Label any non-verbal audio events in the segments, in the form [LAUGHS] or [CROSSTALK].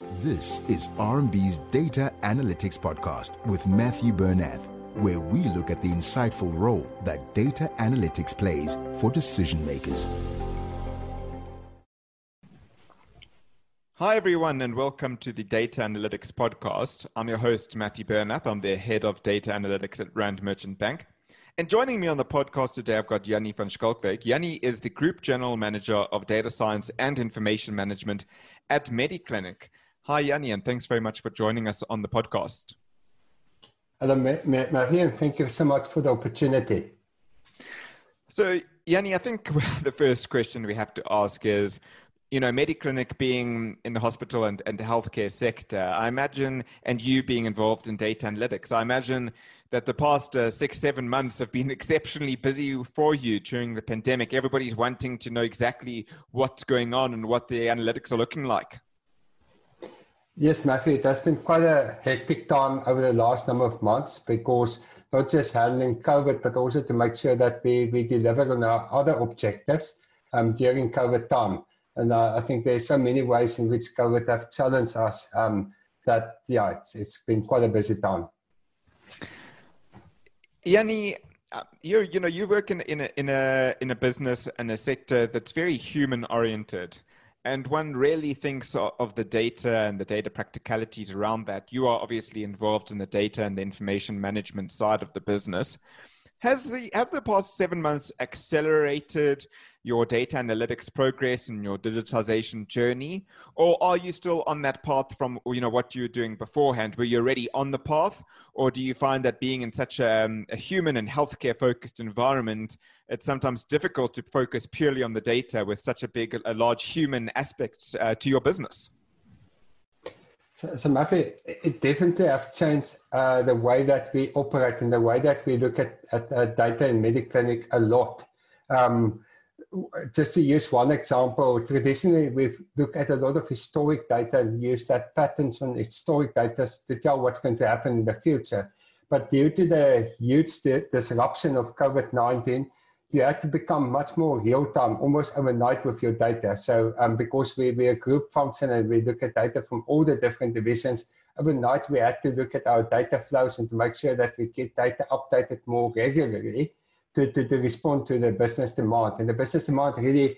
This is RMB's Data Analytics Podcast with Matthew Bernath, where we look at the insightful role that data analytics plays for decision makers. Hi, everyone, and welcome to the Data Analytics Podcast. I'm your host, Matthew Bernath. I'm the head of data analytics at Rand Merchant Bank. And joining me on the podcast today, I've got Jannie van Schalkwyk. Jannie is the Group General Manager of Data Science and Information Management at Mediclinic. Hi, Jannie, and thanks very much for joining us on the podcast. Hello, Matthew, and thank you so much for the opportunity. So, Jannie, I think [LAUGHS] the first question we have to ask is you know, Mediclinic being in the hospital and, and the healthcare sector, I imagine, and you being involved in data analytics, I imagine that the past uh, six, seven months have been [LAUGHS] exceptionally busy for you during the pandemic. Everybody's wanting to know exactly what's going on and what the analytics are looking like. Yes, Matthew, it has been quite a hectic time over the last number of months because not just handling COVID, but also to make sure that we, we deliver on our other objectives um, during COVID time. And uh, I think there's so many ways in which COVID have challenged us um, that, yeah, it's, it's been quite a busy time. Jannie, uh, you you know you work in in a in a in a business and a sector that's very human oriented, and one rarely thinks of the data and the data practicalities around that. You are obviously involved in the data and the information management side of the business. Has the have the past seven months accelerated your data analytics progress and your digitization journey, or are you still on that path from you know what you were doing beforehand? Were you already on the path, or do you find that being in such a, um, a human and healthcare focused environment, it's sometimes difficult to focus purely on the data with such a big, a large human aspect uh, to your business? So, so it definitely have changed uh, the way that we operate and the way that we look at, at uh, data in Mediclinic a lot. Um, just to use one example, traditionally we've looked at a lot of historic data and used that patterns on historic data to tell what's going to happen in the future. But due to the huge disruption of COVID-19, you had to become much more real time, almost overnight with your data. So um, because we, we're a group function and we look at data from all the different divisions, overnight we had to look at our data flows and to make sure that we get data updated more regularly to, to, to respond to the business demand. And the business demand really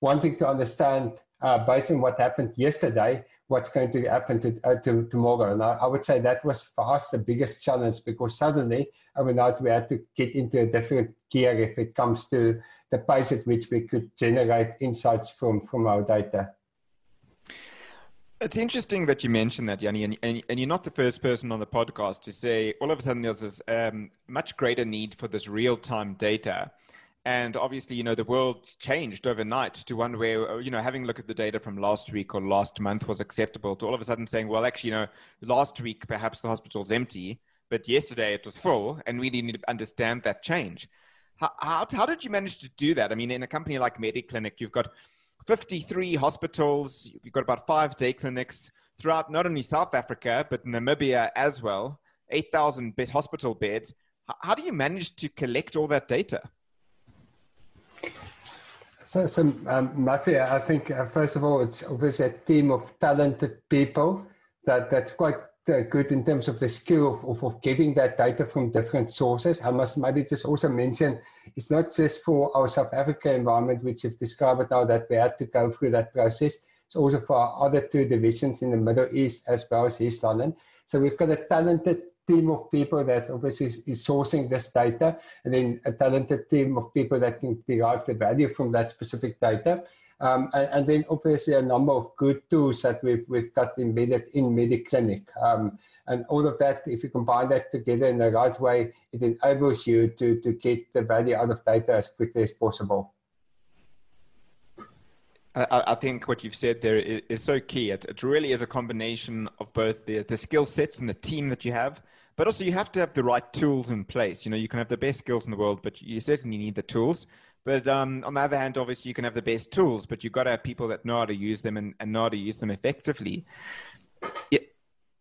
wanting to understand uh, based on what happened yesterday, what's going to happen to, uh, to tomorrow. And I, I, would say that was for us the biggest challenge because suddenly overnight we had to get into a different gear if it comes to the pace at which we could generate insights from, from our data. It's interesting that you mentioned that, Jannie, and, and, and, you're not the first person on the podcast to say all of a sudden there's this um, much greater need for this real time data. And obviously, you know, the world changed overnight to one where, uh, you know, having a look at the data from last week or last month was acceptable to all of a sudden saying, well, actually, you know, last week perhaps the hospital's empty, but yesterday it was full, and we need to understand that change. How, how, how did you manage to do that? I mean, in a company like Mediclinic, you've got 53 hospitals, you've got about five day clinics throughout not only South Africa, but Namibia as well, 8,000 bed hospital beds. How do you manage to collect all that data? So, so um, I think uh, first of all, it's obviously a team of talented people that that's quite uh, good in terms of the skill of, of, of, getting that data from different sources. I must maybe just also mention it's not just for our South Africa environment, which you've described now that we had to go through that process. It's also for our other two divisions in the Middle East as well as East London. So we've got a talented team of people that obviously is, is, sourcing this data, and then a talented team of people that can derive the value from that specific data. Um, and, and, then obviously a number of good tools that we've, we've got embedded in Mediclinic. Um, and all of that, if you combine that together in the right way, it enables you to, to get the value out of data as quickly as possible. I, think what you've said there is, is so key. It, it, really is a combination of both the, the skill sets and the team that you have, but also you have to have the right tools in place. You know, you can have the best skills in the world, but you certainly need the tools. But um, on the other hand, obviously, you can have the best tools, but you've got to have people that know how to use them and, and know how to use them effectively. Yeah.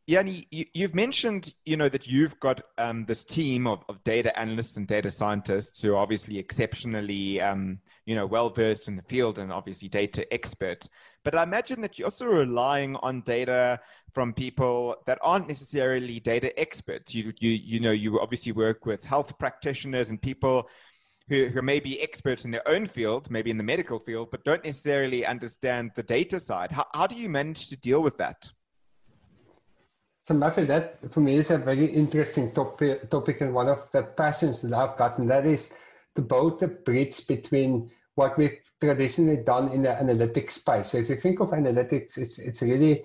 Jannie, you, have mentioned, you know, that you've got um, this team of, of data analysts and data scientists who are obviously exceptionally, um, you know, well versed in the field and obviously data expert. But I imagine that you're also relying on data from people that aren't necessarily data experts. You, you, you know, you obviously work with health practitioners and people who, who may be experts in their own field, maybe in the medical field, but don't necessarily understand the data side. How, how do you manage to deal with that? So Matthew, that for me is a very interesting topic, topic and one of the passions that I've gotten. That is to build the bridge between what we've traditionally done in the analytics space. So if you think of analytics, it's, it's really,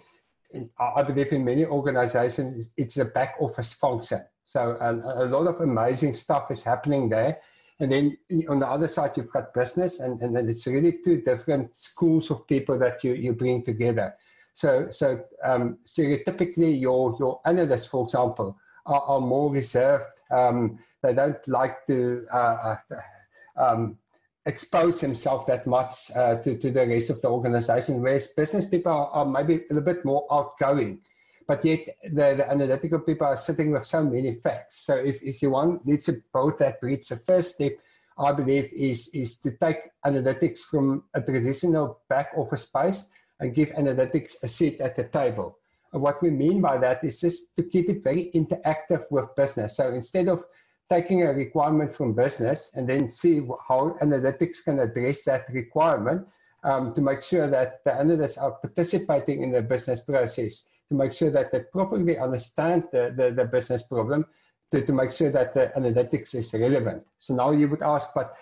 I believe in many organizations, it's a back office function. So a, a lot of amazing stuff is happening there. And then on the other side, you've got business, and, and then it's really two different schools of people that you, you bring together. So, so um, stereotypically, your, your analysts, for example, are, are more reserved. Um, they don't like to uh, uh um, expose himself that much uh, to, to the rest of the organization, whereas business people are, are, maybe a little bit more outgoing. But yet, the, the analytical people are sitting with so many facts. So, if, if you want need to build that bridge, the first step, I believe, is, is to take analytics from a traditional back office space and give analytics a seat at the table. And what we mean by that is just to keep it very interactive with business. So, instead of taking a requirement from business and then see how analytics can address that requirement um, to make sure that the analysts are participating in the business process, to make sure that they properly understand the, the, the business problem, to, to make sure that the analytics is relevant. So now you would ask, but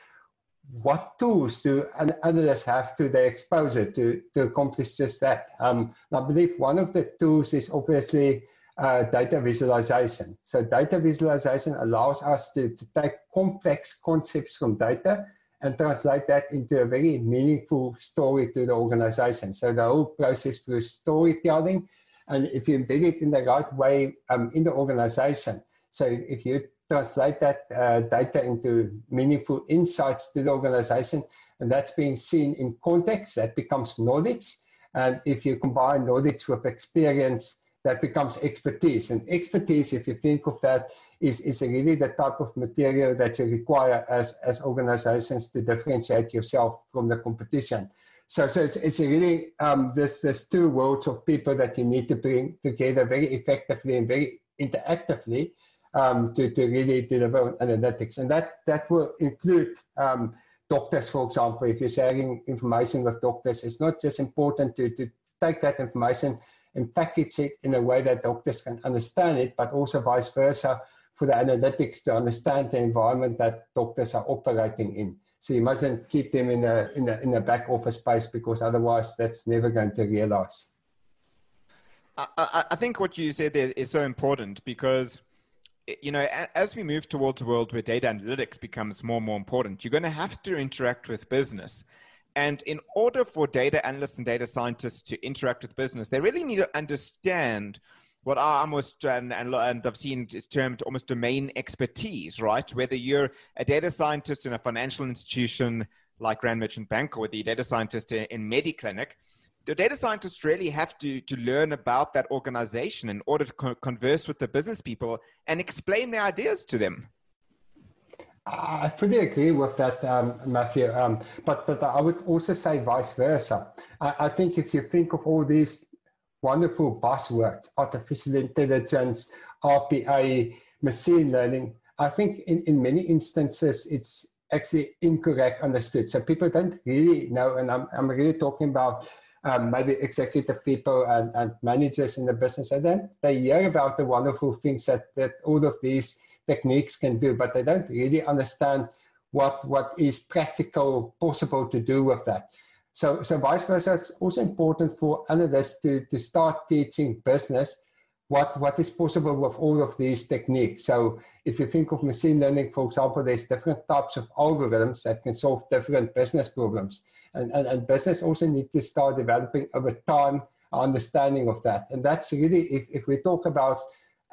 what tools do analysts have to their exposure to, to accomplish just that? Um, I believe one of the tools is obviously uh, data visualization. So data visualization allows us to, to take complex concepts from data and translate that into a very meaningful story to the organization. So the whole process through storytelling, and if you embed it in the right way um, in the organization, so if you translate that uh, data into meaningful insights to the organization, and that's being seen in context, that becomes knowledge. And if you combine knowledge with experience, that becomes expertise. And expertise, if you think of that, is, is really the type of material that you require as, as organizations to differentiate yourself from the competition. So, so it's, it's really um, this, this two worlds of people that you need to bring together very effectively and very interactively um, to, to really deliver analytics. And that, that will include um, doctors, for example. If you're sharing information with doctors, it's not just important to, to take that information and package it in a way that doctors can understand it, but also vice versa for the analytics to understand the environment that doctors are operating in. So you mustn't keep them in a in a in a back office space because otherwise that's never going to realize. I, I think what you said there is so important because you know as we move towards a world where data analytics becomes more and more important, you're going to have to interact with business. And in order for data analysts and data scientists to interact with business, they really need to understand what I almost and, and, and I've seen is termed almost domain expertise, right? Whether you're a data scientist in a financial institution like Rand Merchant Bank or the data scientist in, in MediClinic, the data scientists really have to, to learn about that organization in order to co- converse with the business people and explain their ideas to them. I fully agree with that, um, Matthew. Um, but but I would also say vice versa. I, I, think if you think of all these wonderful buzzwords, artificial intelligence, RPA, machine learning, I think in, in many instances it's actually incorrect understood. So people don't really know, and I'm, I'm really talking about um, maybe executive people and, and managers in the business, and then they hear about the wonderful things that, that all of these techniques can do, but they don't really understand what what is practical possible to do with that. So, so vice versa, it's also important for analysts to, to start teaching business what, what is possible with all of these techniques. So if you think of machine learning, for example, there's different types of algorithms that can solve different business problems. And, and, and business also need to start developing over time understanding of that. And that's really, if, if we talk about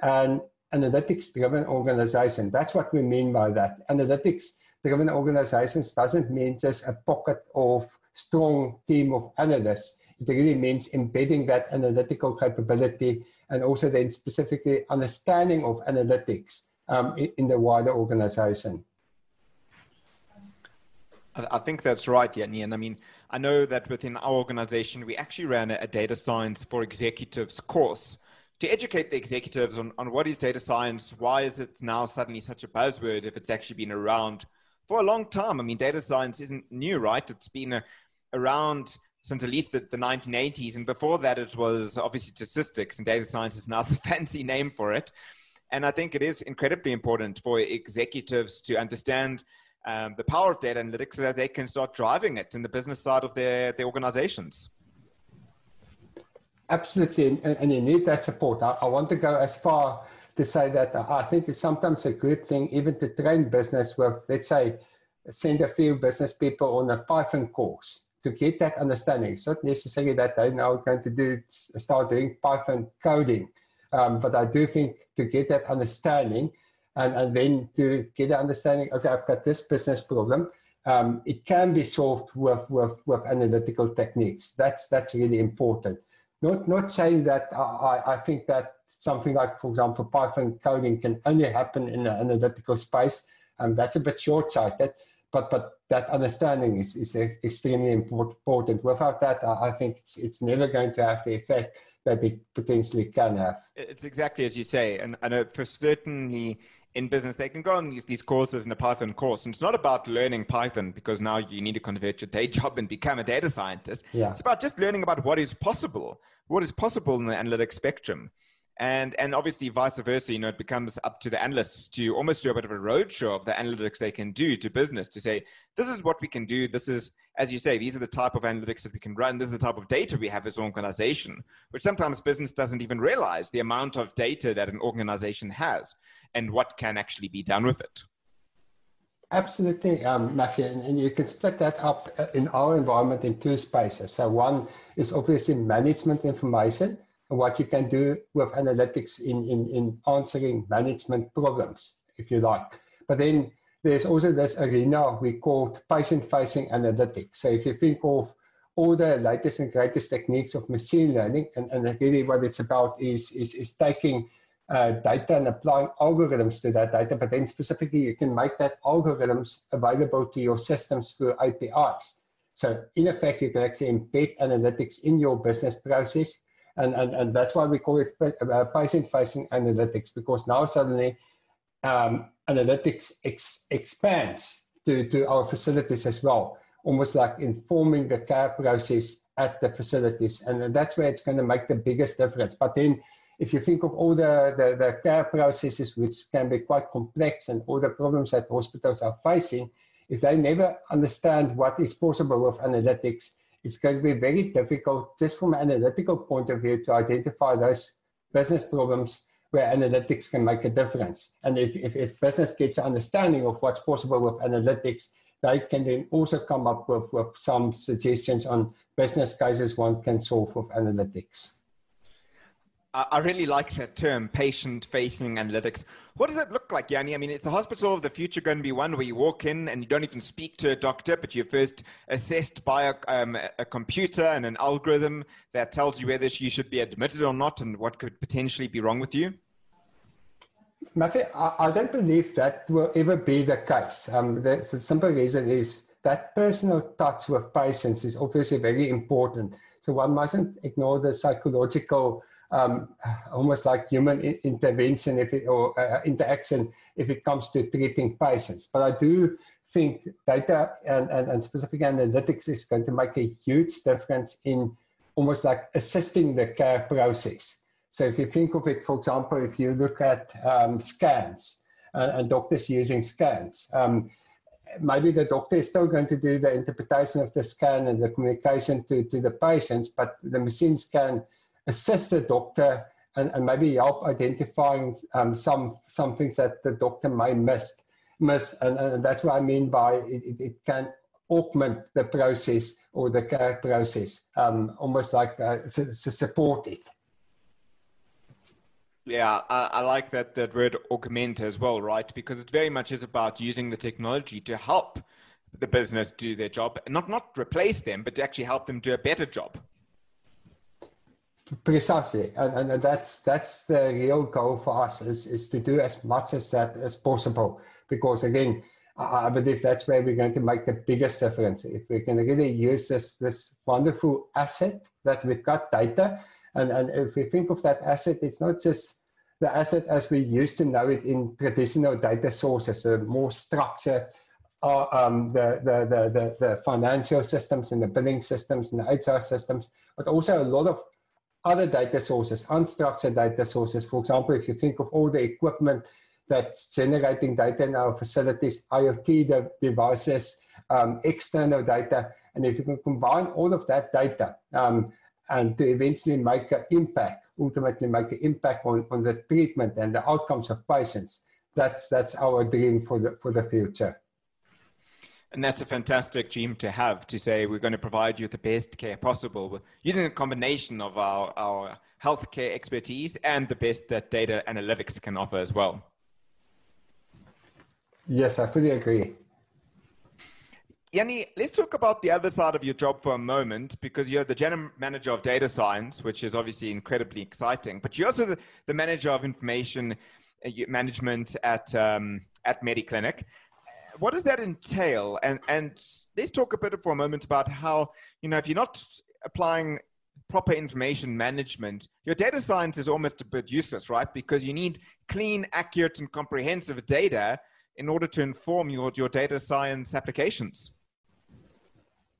an analytics driven organization. That's what we mean by that. Analytics driven organizations doesn't mean just a pocket of strong team of analysts. It really means embedding that analytical capability and also then specifically understanding of analytics um, in, the wider organization. I think that's right, Jannie. And I mean, I know that within our organization, we actually ran a, data science for executives course to educate the executives on, on what is data science, why is it now suddenly such a buzzword if it's actually been around for a long time. I mean, data science isn't new, right? It's been a, around since at least the, the 1980s. And before that, it was obviously statistics, and data science is now [LAUGHS] the fancy name for it. And I think it is incredibly important for executives to understand um, the power of data analytics so that they can start driving it in the business side of their, their organizations. Absolutely, and, and you need that support. I, I, want to go as far to say that I think it's sometimes a good thing even to train business with, let's say, send a few business people on a Python course to get that understanding. It's not necessarily that they're now going to do start doing Python coding, um, but I do think to get that understanding and, and then to get an understanding, okay, I've got this business problem. Um, it can be solved with, with, with analytical techniques. That's, that's really important. Not, not saying that I, I think that something like, for example, Python coding can only happen in an analytical space. Um, that's a bit short-sighted, but, but that understanding is, is extremely important. Without that, I, I think it's, it's never going to have the effect that it potentially can have. It's exactly as you say. And I know for certainly in business, they can go on these, these courses in a Python course. And it's not about learning Python because now you need to convert your day [LAUGHS] job and become a data scientist. Yeah. It's about just learning about what is possible, what is possible in the analytic spectrum and and obviously vice versa you know it becomes up to the analysts to almost do a bit of a roadshow of the analytics they can do to business to say this is what we can do. This is as you say these are the type of analytics that we can run. This is the type of data we have as an organization which sometimes business doesn't even realize the amount of data that an organization has and what can actually be done with it. Absolutely, um, Matthew, and, and, you can split that up uh, in our environment in two spaces. So one is obviously management information, what you can do with analytics in, in, in answering management problems, if you like. But then there's also this arena we call patient-facing analytics. So if you think of all the latest and greatest techniques of machine learning, and, and really what it's about is, is, is taking uh, data and applying algorithms to that data, but then specifically you can make that algorithms available to your systems through APIs. So in effect, you can actually embed analytics in your business process and, and, and that's why we call it uh, patient-facing analytics, because now suddenly um, analytics ex expands to, to our facilities as well, almost like informing the care process at the facilities. And that's where it's going to make the biggest difference. But then if you think of all the, the, the care processes, which can be quite complex and all the problems that hospitals are facing, if they never understand what is possible with analytics, it's going to be very difficult just from an analytical point of view to identify those business problems where analytics can make a difference. And if, if, if business gets an understanding of what's possible with analytics, they can then also come up with, with some suggestions on business cases one can solve with analytics. I really like that term, patient facing analytics. What does that look like, Jannie? I mean, is the hospital of the future going to be one where you walk in and you don't even speak to a doctor, but you're first assessed by a, um, a computer and an algorithm that tells you whether you should be admitted or not and what could potentially be wrong with you? Matthew, I, don't believe that will ever be the case. Um, the, the simple reason is that personal touch with patients is obviously very important. So one mustn't ignore the psychological um, almost like human intervention if it, or uh, interaction if it comes to treating patients. But I do think data and, and, and specific analytics is going to make a huge difference in almost like assisting the care process. So if you think of it, for example, if you look at um, scans and, and, doctors using scans, um, maybe the doctor is still going to do the interpretation of the scan and the communication to, to the patients, but the machine scan assist the doctor and, and maybe help identifying um, some some things that the doctor may miss miss. And, and that's what I mean by it, it can augment the process or the care process um, almost like uh, to, to, support it. Yeah I, I, like that that word augment as well right? Because it very much is about using the technology to help the business do their job not not replace them but to actually help them do a better job Precisely, and, and that's that's the real goal for us is, is to do as much as that as possible. Because again, I believe that's where we're going to make the biggest difference. If we can really use this, this wonderful asset that we've got data, and, and if we think of that asset, it's not just the asset as we used to know it in traditional data sources, the more structured, uh, um, the, the, the, the, the financial systems and the billing systems and the HR systems, but also a lot of other data sources, unstructured data sources. For example, if you think of all the equipment that's generating data in our facilities, IoT de devices, um, external data. And if you can combine all of that data um, and to eventually make an impact, ultimately make an impact on, on the treatment and the outcomes of patients, that's, that's our dream for the, for the future. And that's a fantastic dream to have to say we're going to provide you the best care possible using a combination of our, our healthcare expertise and the best that data analytics can offer as well. Yes, I fully agree. Jannie, let's talk about the other side of your job for a moment because you're the general manager of data science, which is obviously incredibly exciting, but you're also the, the manager of information uh, management at, um, at MediClinic. What does that entail? And, and let's talk a bit for a moment about how, you know, if you're not applying proper information management, your data science is almost a bit useless, right? Because you need clean, accurate, and comprehensive data in order to inform your, your data science applications?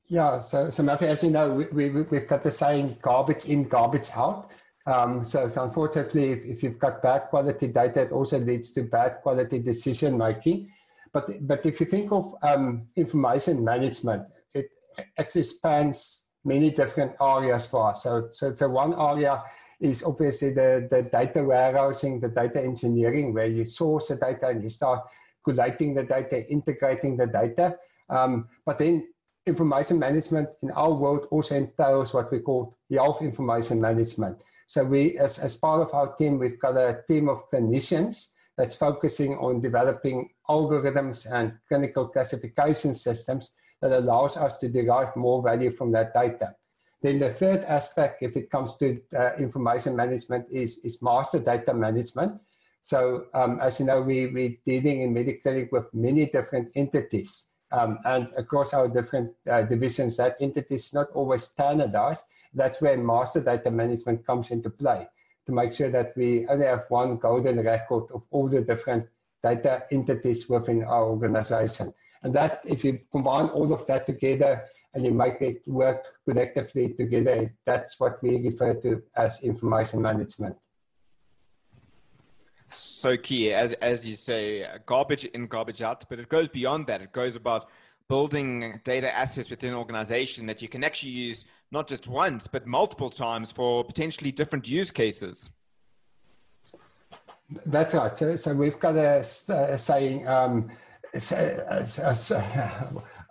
Yeah, so, so Matthew, as you know, we, we, we've got the saying garbage in, garbage out. Um, so, so unfortunately, if, if you've got bad quality data, it also leads to bad quality decision making. But, but if you think of um, information management, it spans many different areas for us. So, so, so one area is obviously the, the data warehousing, the data engineering, where you source the data and you start collating the data, integrating the data. Um, but then information management in our world also entails what we call the health information management. So we, as, as part of our team, we've got a team of clinicians that's focusing on developing algorithms and clinical classification systems that allows us to derive more value from that data. Then the third aspect, if it comes to uh, information management, is, is master data management. So um, as you know, we, we're dealing in MediClinic with many different entities. Um, and across our different uh, divisions, that entity is not always standardized. That's where master data management comes into play to make sure that we only have one golden record of all the different data entities within our organization. And that, if you combine all of that together and you make it work collectively together, that's what we refer to as information management so key, as as you say, garbage in, garbage out. But it goes beyond that. It goes about building data assets within an organization that you can actually use not just once, but multiple times for potentially different use cases. That's right. So, we've got a, a saying. Um, [LAUGHS]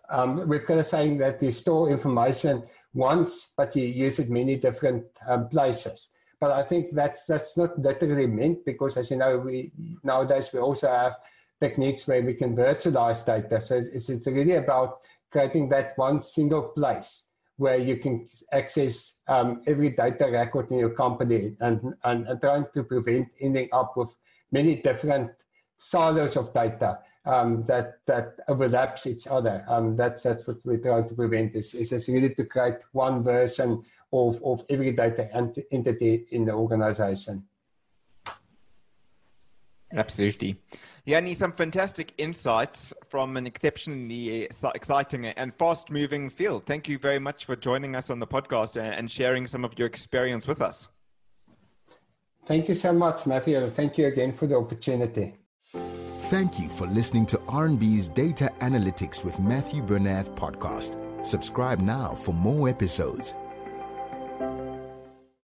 um, we've got a saying that you store information once, but you use it many different um, places. But I think that's that's not literally meant because, as you know, we nowadays we also have techniques where we can virtualize data. So it's, it's really about creating that one single place where you can access um, every data record in your company and, and, and, trying to prevent ending up with many different silos of data um, that, that overlaps each other. Um, that's, that's what we're trying to prevent is, is really to create one version of, of every data entity in the organization. Absolutely. Jannie, some fantastic insights from an exceptionally exciting and fast moving field. Thank you very much for joining us on the podcast and sharing some of your experience with us. Thank you so much, Matthew. Thank you again for the opportunity. Thank you for listening to RMB's Data Analytics with Matthew Bernath podcast. Subscribe now for more episodes